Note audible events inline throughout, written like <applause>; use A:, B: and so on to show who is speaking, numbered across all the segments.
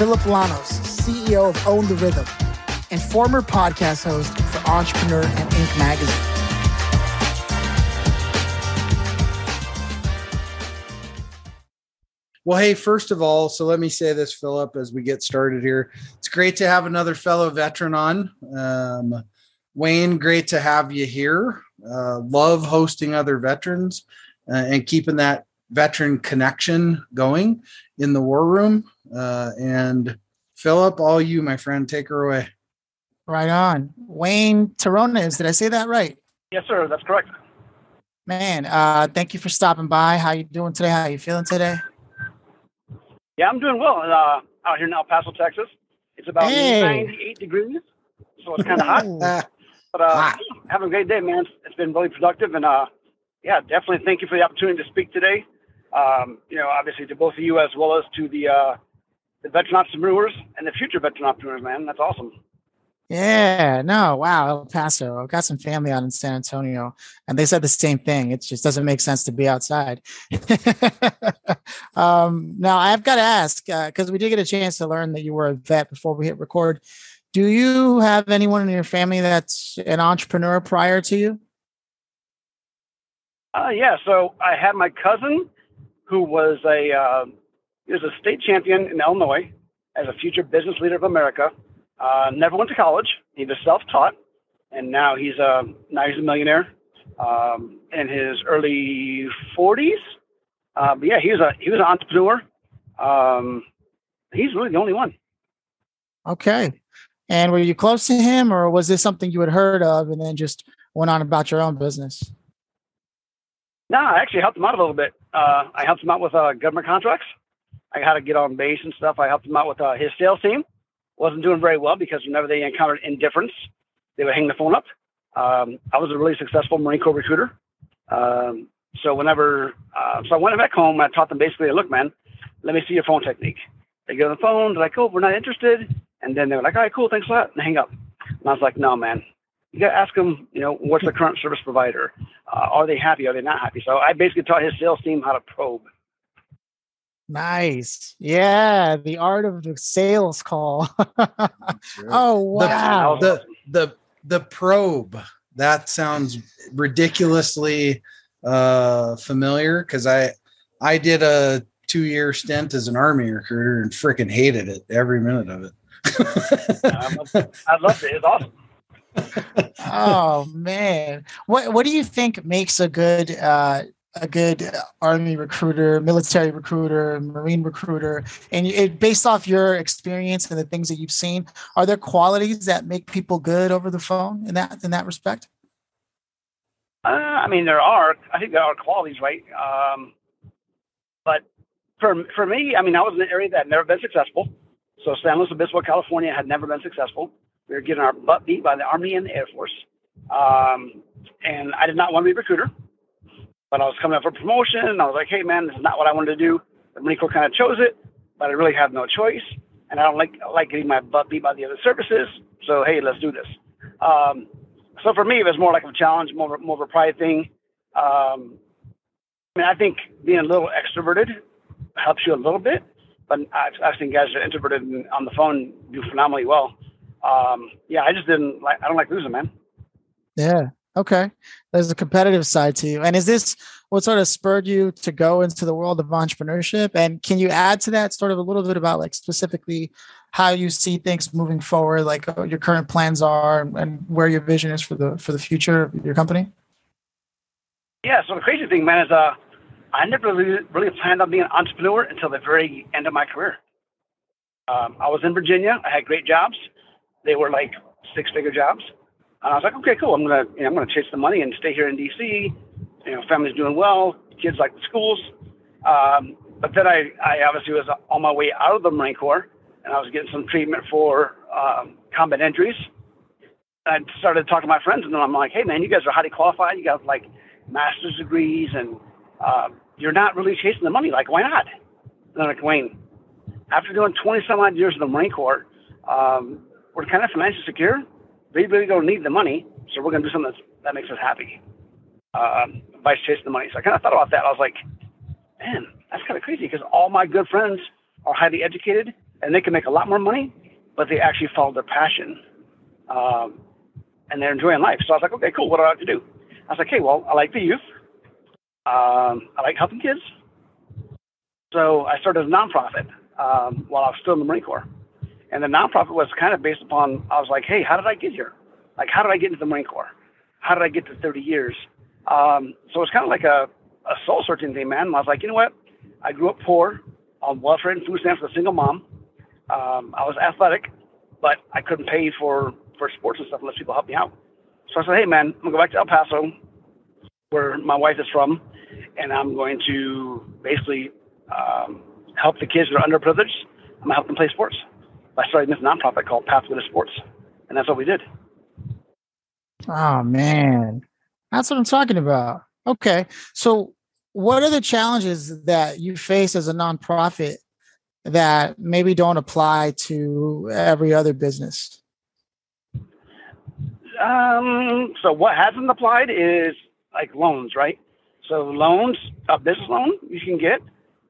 A: Phillip Lanos, CEO of Own the Rhythm, and former podcast host for Entrepreneur and Inc. magazine.
B: Well, hey, first of all, so let me say this, Philip, as we get started here. It's great to have another fellow veteran on. Um, Wayne, great to have you here. Uh, love hosting other veterans uh, and keeping that veteran connection going in the war room. Uh, and Phillip, all you, my friend, take her away.
A: Right on. Wayne Terronez, did I say that right?
C: Yes, sir. That's correct.
A: Man, uh, thank you for stopping by. How you doing today? How you feeling today?
C: Yeah, I'm doing well. Uh, out here in El Paso, Texas. It's about hey. 98 degrees, so it's kind of hot. <laughs> but uh, hot. having a great day, man. It's been really productive, and uh, yeah, definitely thank you for the opportunity to speak today. Um, you know, obviously to both of you as well as to the uh, the veteran entrepreneurs and the future veteran entrepreneurs, man. That's awesome.
A: Yeah, no, wow, El Paso. I've got some family out in San Antonio, and they said the same thing. It just doesn't make sense to be outside. <laughs> um, now, I've got to ask because uh, we did get a chance to learn that you were a vet before we hit record. Do you have anyone in your family that's an entrepreneur prior to you?
C: Uh, yeah, so I had my cousin who was a uh, he was a state champion in Illinois as a future business leader of America. Uh, never went to college. He was self-taught, and now he's a now he's a millionaire um, in his early 40s. Uh, but yeah, he was a he was an entrepreneur. Um, he's really the only one.
A: Okay. And were you close to him, or was this something you had heard of and then just went on about your own business?
C: No, I actually helped him out a little bit. Uh, I helped him out with uh, government contracts. I had to get on base and stuff. I helped him out with uh, his sales team. Wasn't doing very well because whenever they encountered indifference, they would hang the phone up. Um, I was a really successful Marine Corps recruiter. Um, so whenever, uh, so I went back home. I taught them basically, look, man, let me see your phone technique. They get on the phone. They're like, oh, we're not interested. And then they're like, all right, cool, thanks a lot, and hang up. And I was like, no, man, you got to ask them, you know, what's the current service provider? Uh, are they happy? Are they not happy? So I basically taught his sales team how to probe.
A: Nice. Yeah, the art of the sales call. <laughs> oh wow.
B: The, the the the probe. That sounds ridiculously uh familiar because I I did a two year stint as an army recruiter and freaking hated it every minute of it.
C: I loved it. It's awesome <laughs>
A: oh man, what what do you think makes a good uh, a good army recruiter, military recruiter, marine recruiter, and it, based off your experience and the things that you've seen, are there qualities that make people good over the phone in that in that respect?
C: Uh, I mean, there are. I think there are qualities, right? Um, but for for me, I mean, I was in an area that had never been successful. So San Luis Obispo, California, had never been successful. We were getting our butt beat by the Army and the Air Force. Um, and I did not want to be a recruiter, but I was coming up for promotion. And I was like, hey, man, this is not what I wanted to do. The Marine Corps kind of chose it, but I really have no choice. And I don't like like getting my butt beat by the other services. So, hey, let's do this. Um, so for me, it was more like a challenge, more, more of a pride thing. Um, I mean, I think being a little extroverted helps you a little bit, but I've, I've seen guys that are introverted on the phone do phenomenally well um, yeah, I just didn't like. I don't like losing, man.
A: Yeah. Okay. There's a competitive side to you. And is this what sort of spurred you to go into the world of entrepreneurship? And can you add to that sort of a little bit about like specifically how you see things moving forward, like uh, your current plans are and where your vision is for the for the future of your company?
C: Yeah. So the crazy thing, man, is uh, I never really, really planned on being an entrepreneur until the very end of my career. Um, I was in Virginia. I had great jobs they were like six figure jobs. And I was like, okay, cool. I'm gonna you know, I'm gonna chase the money and stay here in DC. You know, family's doing well, kids like the schools. Um, but then I, I obviously was on my way out of the Marine Corps, and I was getting some treatment for um, combat injuries. I started talking to my friends, and then I'm like, "Hey, man, you guys are highly qualified. You got like master's degrees, and uh, you're not really chasing the money. Like, why not?" And they're like, "Wayne, after doing 20 some odd years in the Marine Corps, um, we're kind of financially secure. We really don't need the money, so we're going to do something that makes us happy. Um, vice chasing the money. So I kind of thought about that. I was like, man, that's kind of crazy because all my good friends are highly educated and they can make a lot more money, but they actually follow their passion. Um, and they're enjoying life. So I was like, okay, cool. What do I have to do? I was like, hey, well, I like the youth. Um, I like helping kids. So I started a nonprofit um, while I was still in the Marine Corps. And the nonprofit was kind of based upon, I was like, hey, how did I get here? Like, how did I get into the Marine Corps? How did I get to 30 years? Um, so it's kind of like a, a soul searching thing, man. And I was like, you know what? I grew up poor on welfare and food stamps with a single mom. Um, I was athletic, but I couldn't pay for, for sports and stuff unless people helped me out. So I said, hey, man, I'm going to go back to El Paso, where my wife is from, and I'm going to basically um, help the kids that are underprivileged. I'm going to help them play sports. I started this nonprofit called Pathway to Sports, and that's what we did.
A: Oh man, that's what I'm talking about. Okay, so what are the challenges that you face as a nonprofit that maybe don't apply to every other business?
C: Um, so what hasn't applied is like loans, right? So loans, a business loan you can get.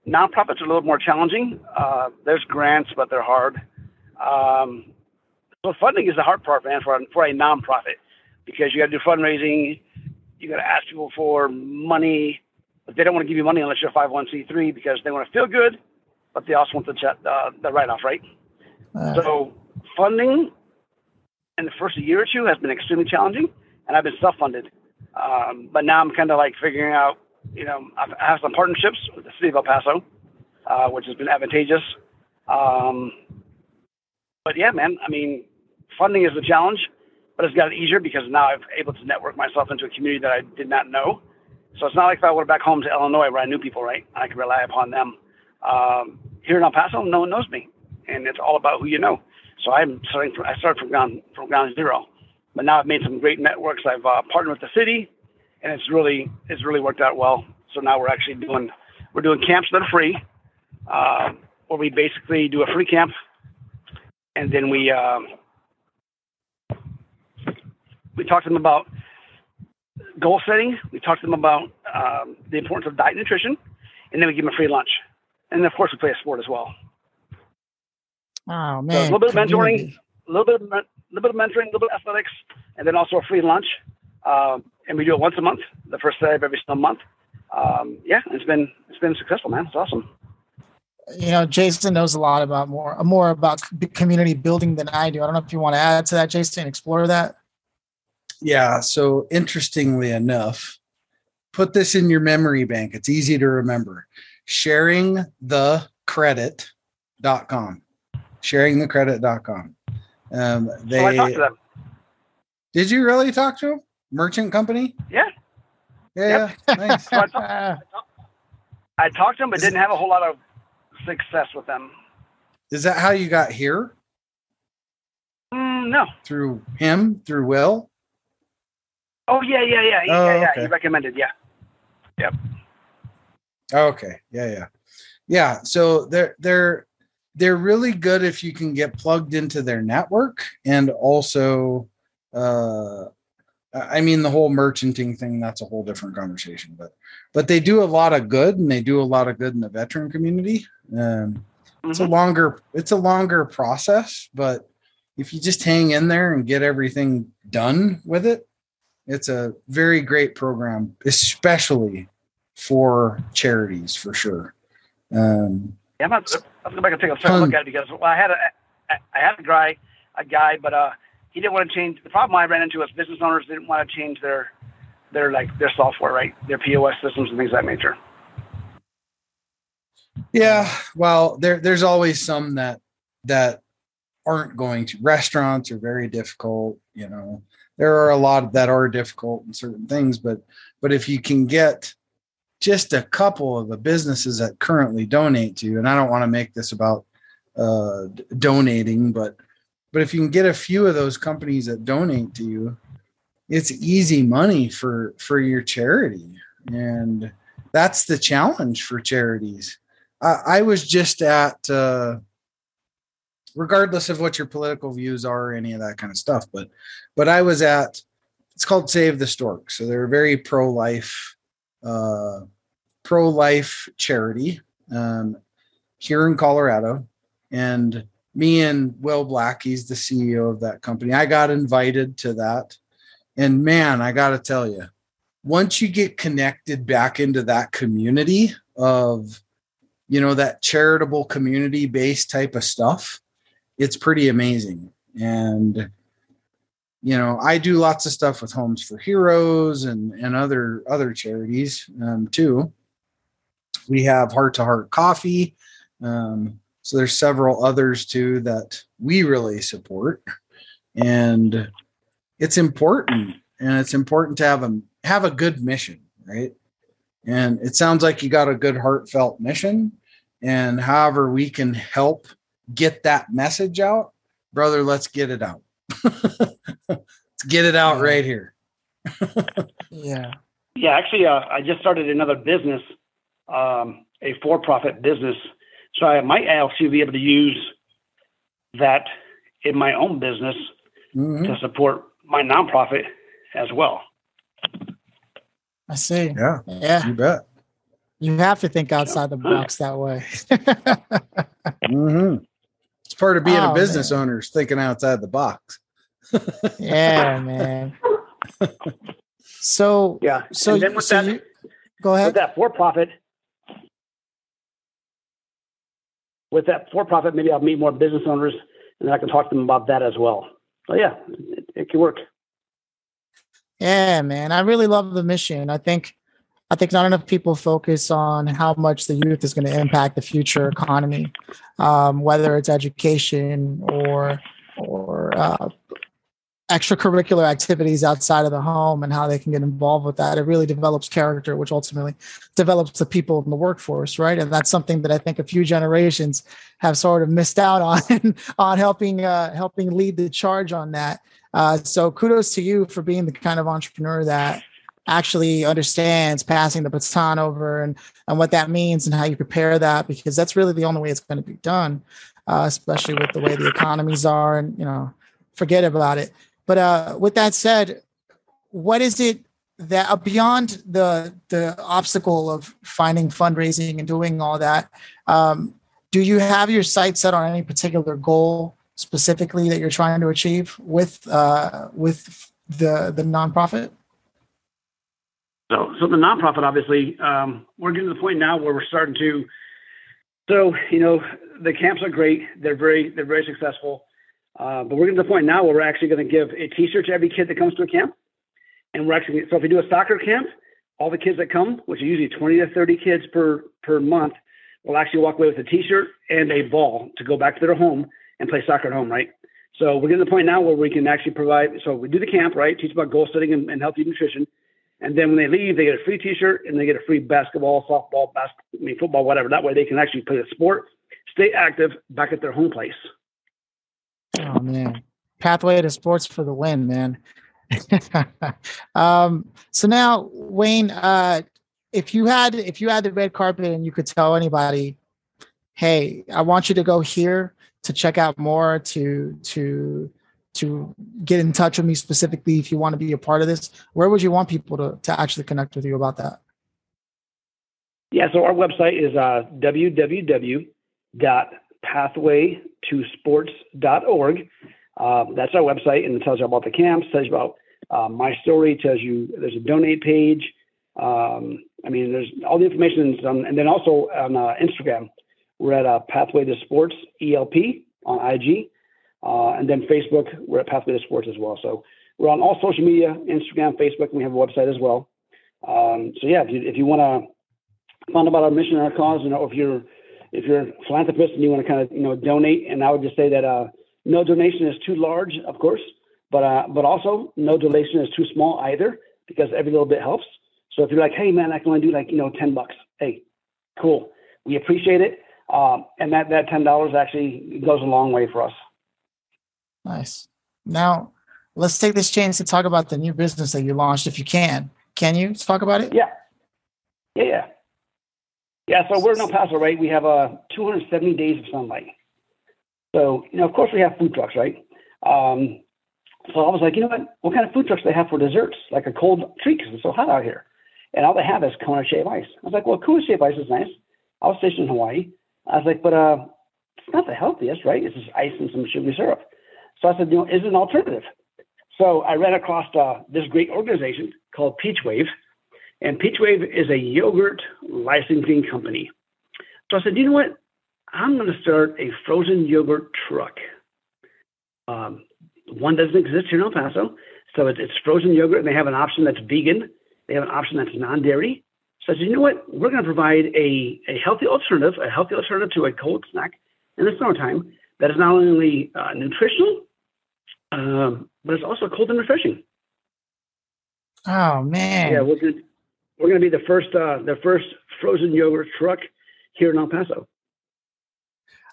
C: Nonprofits are a little more challenging. Uh, there's grants, but they're hard. Um, so funding is the hard part, man, for a, for a nonprofit because you got to do fundraising. You got to ask people for money, but they don't want to give you money unless you're a 501c3 because they want to feel good, but they also want the uh, the write off, right? Uh, so funding in the first year or two has been extremely challenging, and I've been self funded. Um, but now I'm kind of like figuring out, you know, I've, I have some partnerships with the city of El Paso, uh, which has been advantageous. Um, but yeah, man, I mean, funding is a challenge, but it's gotten easier because now I'm able to network myself into a community that I did not know. So it's not like if I went back home to Illinois where I knew people, right? I could rely upon them. Um, here in El Paso, no one knows me, and it's all about who you know. So I'm starting. From, I started from ground from ground zero, but now I've made some great networks. I've uh, partnered with the city, and it's really it's really worked out well. So now we're actually doing we're doing camps that are free, uh, where we basically do a free camp and then we um, we talked to them about goal setting. We talked to them about um, the importance of diet and nutrition, and then we give them a free lunch. And then of course we play a sport as well.
A: Oh man!
C: So a little bit of mentoring, a little bit of a little bit of mentoring, a little bit of athletics, and then also a free lunch. Um, and we do it once a month, the first Saturday of every single month. Um, yeah, it's been it's been successful, man. It's awesome
A: you know, Jason knows a lot about more more about community building than I do. I don't know if you want to add to that, Jason, explore that.
B: Yeah. So interestingly enough, put this in your memory bank. It's easy to remember. Sharing the credit.com. Sharing the credit.com. Um, they,
C: oh, I to them.
B: Did you really talk to them? Merchant company?
C: Yeah.
B: Yeah. Yep. Nice. <laughs>
C: so I, talked, I talked to them, but didn't have a whole lot of success with them.
B: Is that how you got here?
C: Mm, no.
B: Through him? Through Will?
C: Oh yeah, yeah, yeah, oh, yeah, yeah. Okay. He recommended, yeah. Yep.
B: Okay. Yeah, yeah. Yeah. So they're they're they're really good if you can get plugged into their network and also uh I mean the whole merchanting thing that's a whole different conversation but but they do a lot of good and they do a lot of good in the veteran community um, mm-hmm. it's a mm-hmm. longer it's a longer process but if you just hang in there and get everything done with it it's a very great program especially for charities for sure um,
C: yeah i'm not i'll go back and take a second look at it because well, i had a i had a guy a guy but uh he didn't want to change the problem i ran into was business owners didn't want to change their their like their software right their pos systems and things of that nature
B: yeah, well, there there's always some that that aren't going to. Restaurants are very difficult, you know. There are a lot that are difficult in certain things, but but if you can get just a couple of the businesses that currently donate to you, and I don't want to make this about uh, donating, but but if you can get a few of those companies that donate to you, it's easy money for for your charity, and that's the challenge for charities. I, I was just at. Uh, regardless of what your political views are or any of that kind of stuff but but i was at it's called save the stork so they're a very pro-life uh, pro-life charity um, here in colorado and me and will black he's the ceo of that company i got invited to that and man i gotta tell you once you get connected back into that community of you know that charitable community based type of stuff it's pretty amazing. And you know, I do lots of stuff with Homes for Heroes and and other other charities um, too. We have Heart to Heart Coffee. Um, so there's several others too that we really support, and it's important. And it's important to have a have a good mission, right? And it sounds like you got a good heartfelt mission. And however we can help get that message out, brother, let's get it out. <laughs> let's get it out right here.
A: yeah.
C: Yeah, actually, uh, I just started another business, um, a for-profit business. So I might actually be able to use that in my own business mm-hmm. to support my nonprofit as well.
A: I see.
B: Yeah.
A: Yeah.
B: You bet.
A: You have to think outside the box that way. <laughs> <laughs>
B: mm-hmm It's part of being oh, a business man. owner is thinking outside the box. <laughs>
A: yeah, man. So
C: yeah,
A: so,
C: then with
A: so
C: that,
A: you, go ahead.
C: With that for profit, with that for profit, maybe I'll meet more business owners and then I can talk to them about that as well. So yeah, it, it can work.
A: Yeah, man. I really love the mission. I think I think not enough people focus on how much the youth is going to impact the future economy, um, whether it's education or or uh, extracurricular activities outside of the home and how they can get involved with that. It really develops character, which ultimately develops the people in the workforce, right? And that's something that I think a few generations have sort of missed out on <laughs> on helping uh, helping lead the charge on that. Uh, so kudos to you for being the kind of entrepreneur that actually understands passing the baton over and, and what that means and how you prepare that because that's really the only way it's going to be done uh, especially with the way the economies are and you know forget about it but uh, with that said what is it that uh, beyond the the obstacle of finding fundraising and doing all that um, do you have your sight set on any particular goal specifically that you're trying to achieve with uh, with the the nonprofit
C: so, so the nonprofit, obviously, um, we're getting to the point now where we're starting to. So, you know, the camps are great. They're very, they're very successful. Uh, but we're getting to the point now where we're actually going to give a T-shirt to every kid that comes to a camp. And we're actually, so if we do a soccer camp, all the kids that come, which are usually 20 to 30 kids per per month, will actually walk away with a T-shirt and a ball to go back to their home and play soccer at home, right? So we're getting to the point now where we can actually provide. So we do the camp, right? Teach about goal setting and, and healthy nutrition. And then when they leave, they get a free T-shirt and they get a free basketball, softball, basketball, I mean football, whatever. That way, they can actually play the sport, stay active back at their home place.
A: Oh man, pathway to sports for the win, man. <laughs> um, so now, Wayne, uh, if you had if you had the red carpet and you could tell anybody, hey, I want you to go here to check out more to to to get in touch with me specifically if you want to be a part of this, where would you want people to, to actually connect with you about that?
C: Yeah, so our website is uh, www.pathwaytosports.org. Uh, that's our website, and it tells you about the camps, tells you about uh, my story, tells you there's a donate page. Um, I mean, there's all the information, on, and then also on uh, Instagram, we're at uh, Pathway to Sports ELP on IG. Uh, and then Facebook, we're at Pathway to Sports as well. So we're on all social media, Instagram, Facebook, and we have a website as well. Um, so yeah, if you, if you want to find out about our mission and our cause, you know, if you're if you're a philanthropist and you want to kind of you know donate, and I would just say that uh, no donation is too large, of course, but uh, but also no donation is too small either, because every little bit helps. So if you're like, hey man, I can only do like you know ten bucks, hey, cool, we appreciate it. Um, and that, that $10 actually goes a long way for us.
A: Nice. Now, let's take this chance to talk about the new business that you launched, if you can. Can you talk about it?
C: Yeah. Yeah, yeah. Yeah, so we're in El Paso, right? We have uh, 270 days of sunlight. So, you know, of course we have food trucks, right? Um, so I was like, you know what? What kind of food trucks do they have for desserts? Like a cold treat because it's so hot out here. And all they have is Kona shave ice. I was like, well, Kona shave ice is nice. I was stationed in Hawaii. I was like, but uh, it's not the healthiest, right? It's just ice and some sugary syrup. So I said, you know, is it an alternative? So I ran across uh, this great organization called Peach Wave, and Peach Wave is a yogurt licensing company. So I said, you know what? I'm going to start a frozen yogurt truck. Um, one doesn't exist here in El Paso, so it's, it's frozen yogurt, and they have an option that's vegan. They have an option that's non-dairy. So I said, you know what? We're going to provide a, a healthy alternative, a healthy alternative to a cold snack in the summertime that is not only uh, nutritional, um, but it's also cold and refreshing.
A: Oh man!
C: Yeah, we're gonna, we're going to be the first uh, the first frozen yogurt truck here in El Paso.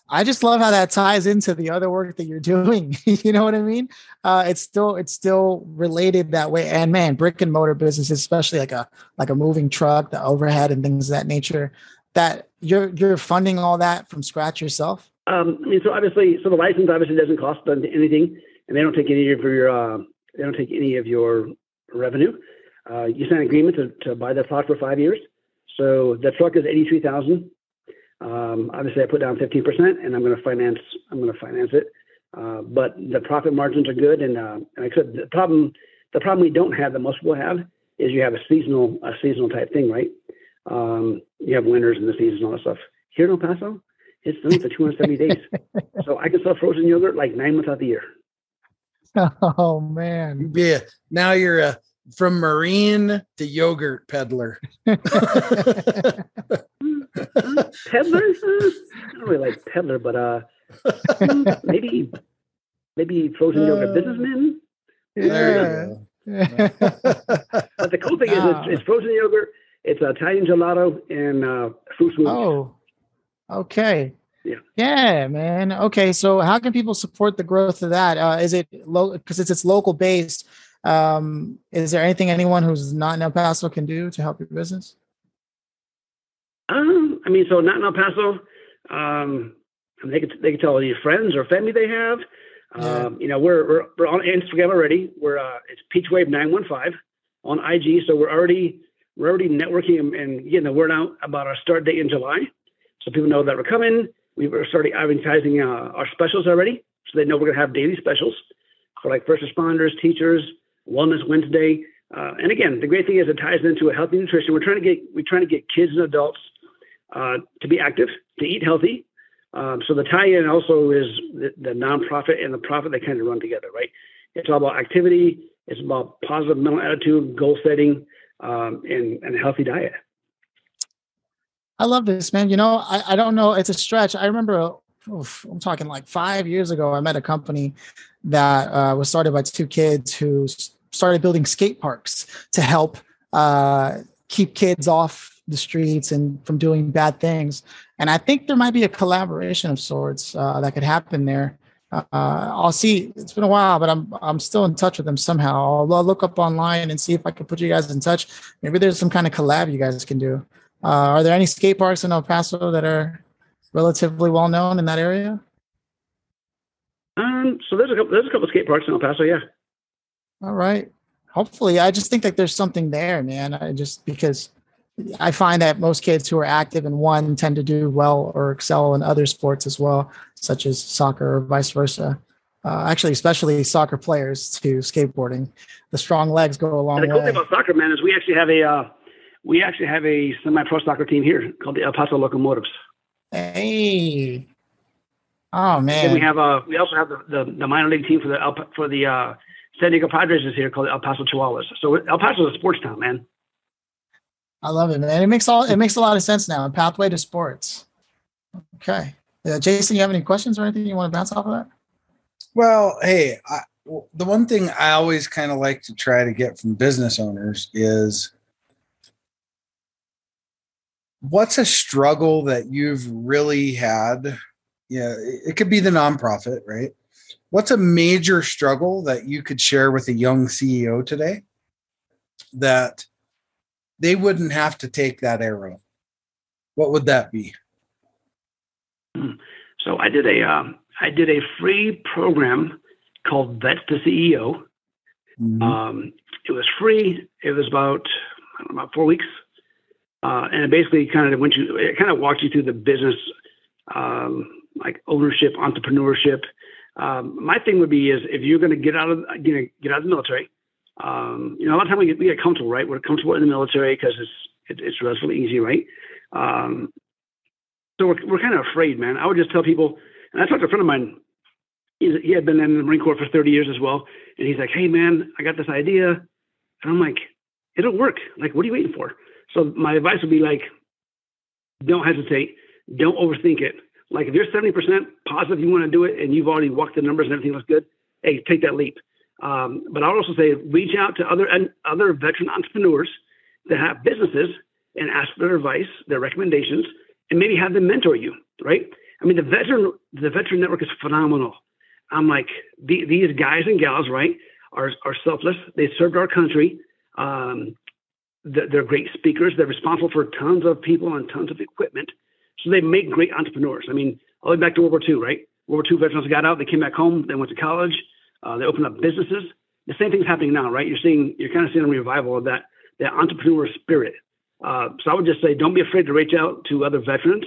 A: I just love how that ties into the other work that you're doing. <laughs> you know what I mean? Uh, it's still it's still related that way. And man, brick and mortar business, especially like a like a moving truck, the overhead and things of that nature, that you're you're funding all that from scratch yourself.
C: Um, I mean, so obviously, so the license obviously doesn't cost them anything, and they don't take any of your uh, they don't take any of your revenue. Uh, you sign an agreement to, to buy the plot for five years. So the truck is eighty three thousand. Um, obviously, I put down 15%, and I'm going to finance. I'm going to finance it. Uh, but the profit margins are good, and, uh, and like I said, the problem the problem we don't have that most people have is you have a seasonal a seasonal type thing, right? Um, you have winters and the seasons and all that stuff. Here in El Paso, it's only for 270 <laughs> days, so I can sell frozen yogurt like nine months out of the year. <laughs>
A: Oh man!
B: Yeah, now you're a from marine to yogurt peddler. <laughs>
C: peddler? I don't really like peddler, but uh, <laughs> maybe maybe frozen yogurt uh, businessman.
A: Yeah. <laughs>
C: but the cool thing is, it's, it's, frozen yogurt. It's Italian gelato and uh, fruit smoothie.
A: Oh, okay.
C: Yeah.
A: Yeah, man. Okay, so how can people support the growth of that? Uh, is it low because it's it's local based? Um, is there anything anyone who's not in El Paso can do to help your business?
C: Um, I mean, so not in El Paso. Um, they could they could tell any friends or family they have. Yeah. Um, you know, we're, we're we're on Instagram already. We're uh, it's Peachwave nine one five on IG. So we're already we're already networking and, and, getting the word out about our start date in July, so people know that we're coming. We were starting advertising uh, our specials already, so they know we're gonna have daily specials for like first responders, teachers, Wellness Wednesday. Uh, and again, the great thing is it ties into a healthy nutrition. We're trying to get we're trying to get kids and adults uh, to be active, to eat healthy. Um, so the tie-in also is the, the, nonprofit and the profit they kind of run together, right? It's all about activity. It's about positive mental attitude, goal setting, um, and, and a healthy diet.
A: I love this, man. You know, I, I don't know. It's a stretch. I remember, oof, I'm talking like five years ago, I met a company that uh, was started by two kids who started building skate parks to help uh, keep kids off the streets and from doing bad things. And I think there might be a collaboration of sorts uh, that could happen there. Uh, I'll see. It's been a while, but I'm I'm still in touch with them somehow. I'll, I'll, look up online and see if I can put you guys in touch. Maybe there's some kind of collab you guys can do. Uh, are there any skate parks in El Paso that are relatively well known in that area?
C: Um, so there's a couple there's a couple skate parks in El Paso, yeah.
A: All right. Hopefully, I just think that there's something there, man. I just because I find that most kids who are active in one tend to do well or excel in other sports as well, such as soccer or vice versa. Uh, actually, especially soccer players to skateboarding, the strong legs go a long
C: and the cool
A: way.
C: thing about soccer, man, is we actually have a uh, we actually have a semi-pro soccer team here called the El Paso Locomotives.
A: Hey, oh man!
C: And we have a uh, we also have the, the, the minor league team for the for the uh, San Diego Padres is here called El Paso Chihuahuas. So El Paso is a sports town, man.
A: I love it, man. It makes all it makes a lot of sense now. A pathway to sports. Okay, uh, Jason, you have any questions or anything you want to bounce off of that?
B: Well, hey, I, the one thing I always kind of like to try to get from business owners is what's a struggle that you've really had? Yeah, it could be the nonprofit, right? What's a major struggle that you could share with a young CEO today that they wouldn't have to take that arrow? What would that be?
C: So I did a um, I did a free program called Vets to CEO. Mm-hmm. Um, it was free. It was about know, about four weeks, uh, and it basically kind of went you. It kind of walked you through the business, um, like ownership, entrepreneurship. Um, my thing would be is if you're going to get out of you know, get out of the military. Um, you know, a lot of time we get, we get comfortable, right? We're comfortable in the military because it's it, it's relatively easy, right? Um, so we're, we're kind of afraid, man. I would just tell people, and I talked to a friend of mine he had been in the Marine Corps for 30 years as well. And he's like, hey, man, I got this idea. And I'm like, it'll work. Like, what are you waiting for? So my advice would be like, don't hesitate. Don't overthink it. Like if you're 70% positive you want to do it and you've already walked the numbers and everything looks good, hey, take that leap. Um, but I would also say reach out to other other veteran entrepreneurs that have businesses and ask for their advice, their recommendations, and maybe have them mentor you. Right? I mean, the veteran the veteran network is phenomenal. I'm like, the, these guys and gals, right, are, are selfless. They served our country. Um, they're great speakers. They're responsible for tons of people and tons of equipment. So they make great entrepreneurs. I mean, all the way back to World War II, right? World War II veterans got out, they came back home, they went to college, uh, they opened up businesses. The same thing's happening now, right? You're seeing, you're kind of seeing a revival of that, that entrepreneur spirit. Uh, so I would just say, don't be afraid to reach out to other veterans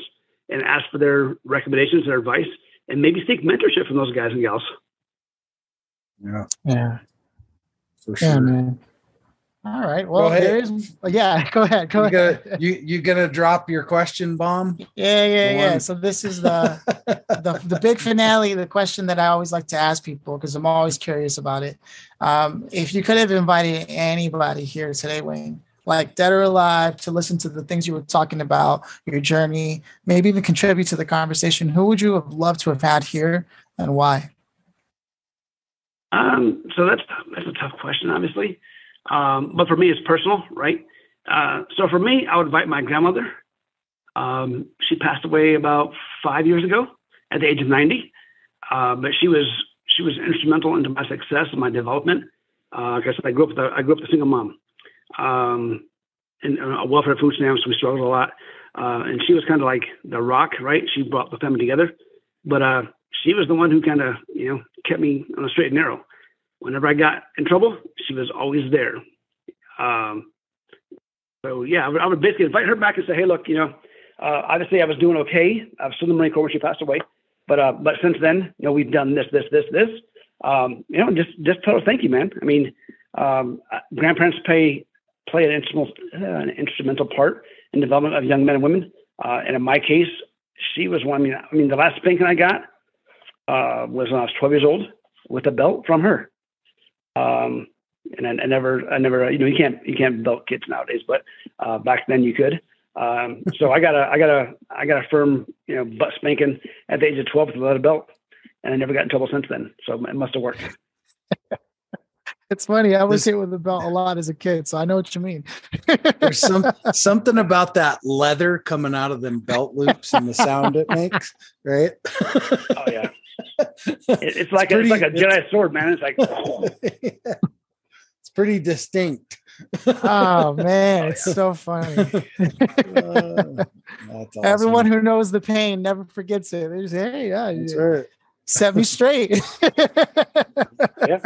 C: and ask for their recommendations, their advice, and maybe seek mentorship from those guys and gals.
B: Yeah.
A: Yeah. For sure. Yeah, man. All right. Well, there is. Yeah. <laughs> Go ahead. Go
B: you
A: ahead.
B: Gonna, you you gonna drop your question bomb?
A: Yeah, yeah, yeah. So this is the <laughs> the the big finale. The question that I always like to ask people because I'm always curious about it. Um, if you could have invited anybody here today, Wayne, like dead or alive, to listen to the things you were talking about, your journey, maybe even contribute to the conversation, who would you have loved to have had here and why?
C: Um, so that's that's a tough question, obviously. Um, but for me, it's personal, right? Uh, so for me, I would invite my grandmother. Um, she passed away about five years ago at the age of 90. Uh, but she was she was instrumental into my success and my development. Uh, like I said, I grew up with a, I grew up with a single mom um, and uh, welfare food stamps. We struggled a lot, uh, and she was kind of like the rock, right? She brought the family together, but uh, she was the one who kind of you know kept me on a straight and narrow. Whenever I got in trouble, she was always there. Um, so yeah, I would, I would, basically invite her back and say, hey, look, you know, uh, obviously I was doing okay. I was still in the Marine Corps when she passed away, but uh, but since then, you know, we've done this, this, this, this. Um, you know, just just tell her thank you, man. I mean, um, uh, grandparents pay play an instrumental, uh, an instrumental part in development of young men and women. Uh, and in my case, she was one. I mean, I mean, the last spanking I got uh, was when I was 12 years old with a belt from her. Um, and I, I, never, I never, you know, you can't, you can't belt kids nowadays, but uh, back then you could. Um, so I got a, I got a, I got a firm, you know, butt spanking at the age of 12 with a leather belt, and I never got in trouble since then. So it must have worked. <laughs>
A: It's funny. I was hit with the belt a lot as a kid, so I know what you mean. <laughs>
B: there's some something about that leather coming out of them belt loops and the sound it makes, right?
C: oh yeah, it's like it's, pretty, a, it's like a Jedi sword, man. It's like <laughs>
B: yeah. it's pretty distinct.
A: oh <laughs> man, it's so funny. <laughs> Uh, awesome. Everyone who knows the pain never forgets it. They just hey, yeah,
B: That's right.
A: set me straight.
C: yeah.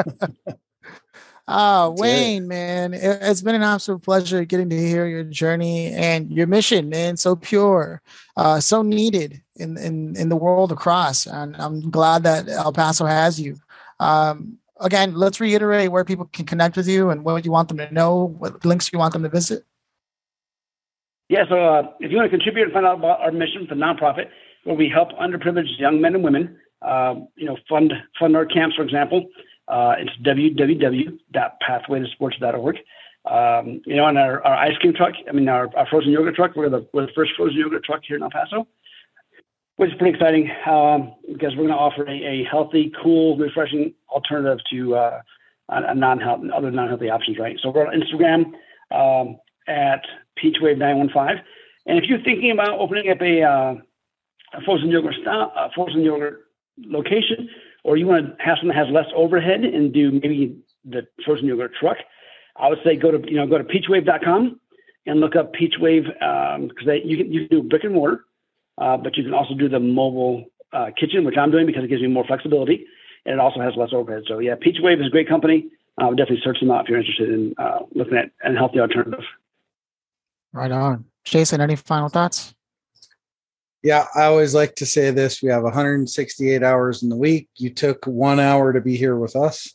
A: Uh, Wayne, it. man, it, has been an absolute pleasure getting to hear your journey and your mission, man. So pure, uh, so needed in, in, in the world across. And I'm glad that El Paso has you. Um, again, let's reiterate where people can connect with you and what you want them to know, what links you want them to visit.
C: Yeah, so uh, if you want to contribute and find out about our mission for nonprofit, where we help underprivileged young men and women, uh, you know, fund fund our camps, for example. Uh, it's www.pathwaytosports.org. Um, you know, and our, our ice cream truck, I mean, our, our frozen yogurt truck, we're the, we're the first frozen yogurt truck here in El Paso, which is pretty exciting um, because we're going to offer a, a, healthy, cool, refreshing alternative to uh, a non-healthy, other non-healthy options, right? So we're on Instagram um, at PeachWave915. And if you're thinking about opening up a, uh, a frozen yogurt style, a frozen yogurt location, or you want to have something that has less overhead and do maybe the frozen yogurt truck, I would say go to you know go to peachwave.com and look up Peachwave because um, you can you can do brick and mortar, uh, but you can also do the mobile uh, kitchen, which I'm doing because it gives me more flexibility and it also has less overhead. So yeah, Peachwave is a great company. Definitely search them out if you're interested in uh, looking at a healthy alternative.
A: Right on, Jason. Any final thoughts?
B: Yeah, I always like to say this. We have 168 hours in the week. You took one hour to be here with us.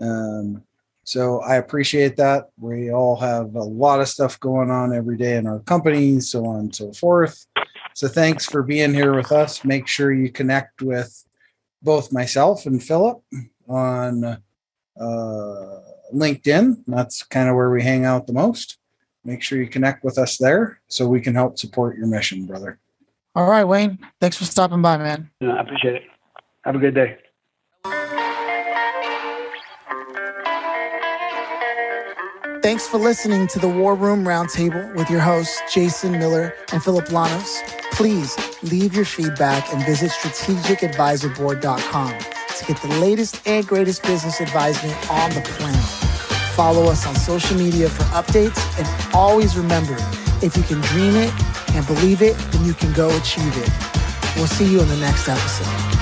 B: Um, so I appreciate that. We all have a lot of stuff going on every day in our company, so on and so forth. So thanks for being here with us. Make sure you connect with both myself and Phillip on uh, LinkedIn. That's kind of where we hang out the most. Make sure you connect with us there so we can help support your mission, brother.
A: All right, Wayne. Thanks for stopping by, man.
C: Yeah, I appreciate it. Have a good day.
A: Thanks for listening to the War Room Roundtable with your hosts, Jason Miller and Phillip Lanos. Please leave your feedback and visit strategicadvisorboard.com to get the latest and greatest business advisement on the planet. Follow us on social media for updates and always remember if you can dream it and believe it, then you can go achieve it. We'll see you in the next episode.